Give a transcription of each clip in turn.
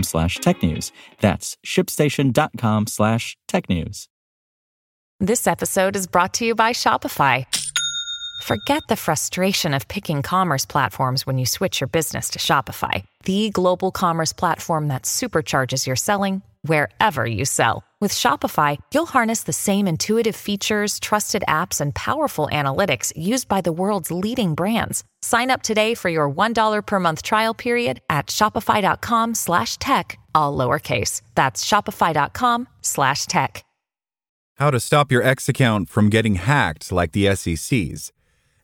slash technews. That's shipstation.com slash technews. This episode is brought to you by Shopify. Forget the frustration of picking commerce platforms when you switch your business to Shopify, the global commerce platform that supercharges your selling wherever you sell. With Shopify, you'll harness the same intuitive features, trusted apps, and powerful analytics used by the world's leading brands. Sign up today for your $1 per month trial period at shopify.com slash tech, all lowercase. That's shopify.com slash tech. How to stop your X account from getting hacked like the SEC's.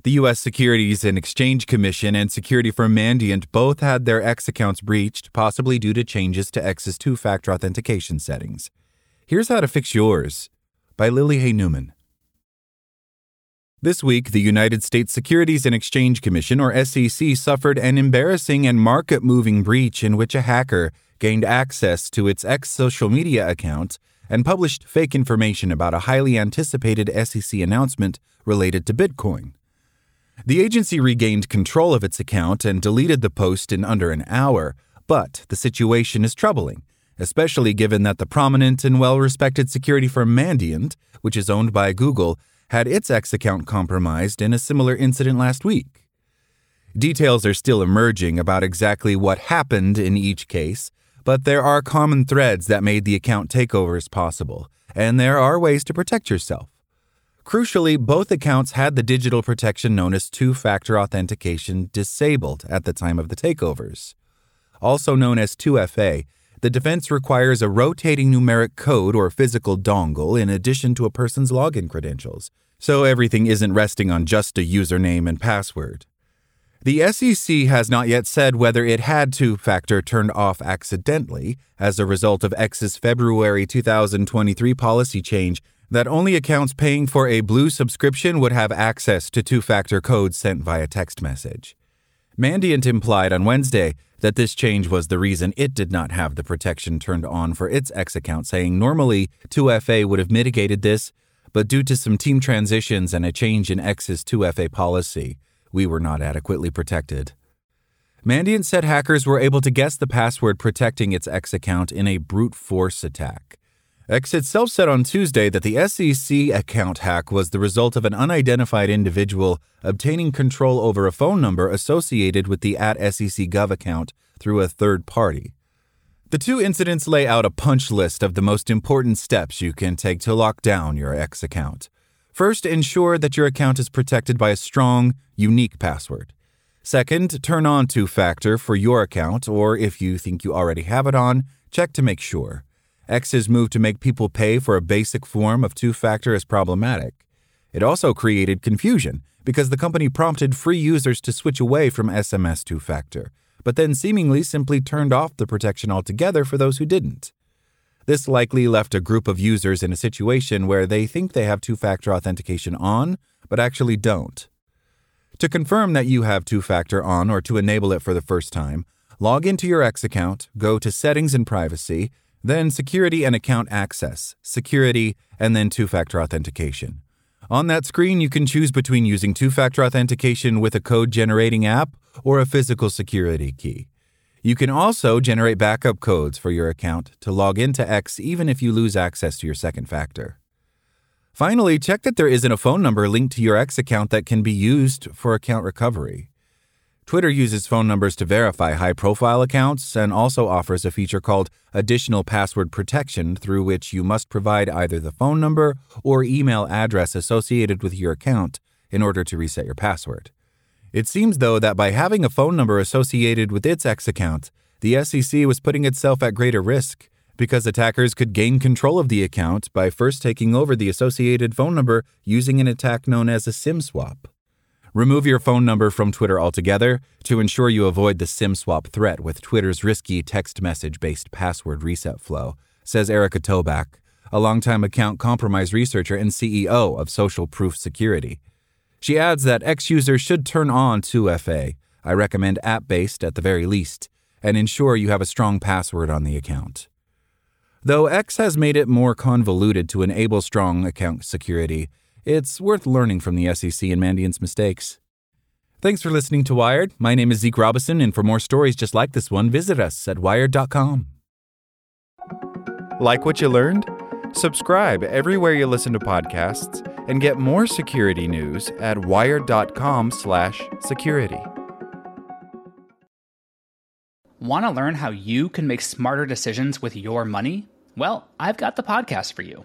The U.S. Securities and Exchange Commission and security firm Mandiant both had their X accounts breached, possibly due to changes to X's two factor authentication settings. Here's how to fix yours by Lily Hay Newman. This week, the United States Securities and Exchange Commission, or SEC, suffered an embarrassing and market moving breach in which a hacker gained access to its X social media account and published fake information about a highly anticipated SEC announcement related to Bitcoin. The agency regained control of its account and deleted the post in under an hour, but the situation is troubling, especially given that the prominent and well respected security firm Mandiant, which is owned by Google, had its X account compromised in a similar incident last week. Details are still emerging about exactly what happened in each case, but there are common threads that made the account takeovers possible, and there are ways to protect yourself. Crucially, both accounts had the digital protection known as two factor authentication disabled at the time of the takeovers. Also known as 2FA, the defense requires a rotating numeric code or physical dongle in addition to a person's login credentials, so everything isn't resting on just a username and password. The SEC has not yet said whether it had two factor turned off accidentally as a result of X's February 2023 policy change that only accounts paying for a blue subscription would have access to two factor codes sent via text message. Mandiant implied on Wednesday that this change was the reason it did not have the protection turned on for its X account, saying normally 2FA would have mitigated this, but due to some team transitions and a change in X's 2FA policy, we were not adequately protected. Mandiant said hackers were able to guess the password protecting its X account in a brute force attack. X itself said on Tuesday that the SEC account hack was the result of an unidentified individual obtaining control over a phone number associated with the at SEC Gov account through a third party. The two incidents lay out a punch list of the most important steps you can take to lock down your X account. First, ensure that your account is protected by a strong, unique password. Second, turn on two factor for your account, or if you think you already have it on, check to make sure. X's move to make people pay for a basic form of two factor is problematic. It also created confusion because the company prompted free users to switch away from SMS two factor, but then seemingly simply turned off the protection altogether for those who didn't. This likely left a group of users in a situation where they think they have two factor authentication on, but actually don't. To confirm that you have two factor on or to enable it for the first time, log into your X account, go to Settings and Privacy, then Security and Account Access, Security, and then two factor authentication. On that screen, you can choose between using two factor authentication with a code generating app or a physical security key. You can also generate backup codes for your account to log into X even if you lose access to your second factor. Finally, check that there isn't a phone number linked to your X account that can be used for account recovery. Twitter uses phone numbers to verify high profile accounts and also offers a feature called Additional Password Protection, through which you must provide either the phone number or email address associated with your account in order to reset your password. It seems, though, that by having a phone number associated with its X account, the SEC was putting itself at greater risk, because attackers could gain control of the account by first taking over the associated phone number using an attack known as a SIM swap. Remove your phone number from Twitter altogether to ensure you avoid the SIM swap threat with Twitter's risky text message based password reset flow, says Erica Tobac, a longtime account compromise researcher and CEO of Social Proof Security. She adds that X users should turn on 2FA. I recommend app based at the very least, and ensure you have a strong password on the account. Though X has made it more convoluted to enable strong account security, it's worth learning from the SEC and Mandiant's mistakes. Thanks for listening to Wired. My name is Zeke Robison, and for more stories just like this one, visit us at wired.com. Like what you learned? Subscribe everywhere you listen to podcasts and get more security news at wired.com/security. Want to learn how you can make smarter decisions with your money? Well, I've got the podcast for you.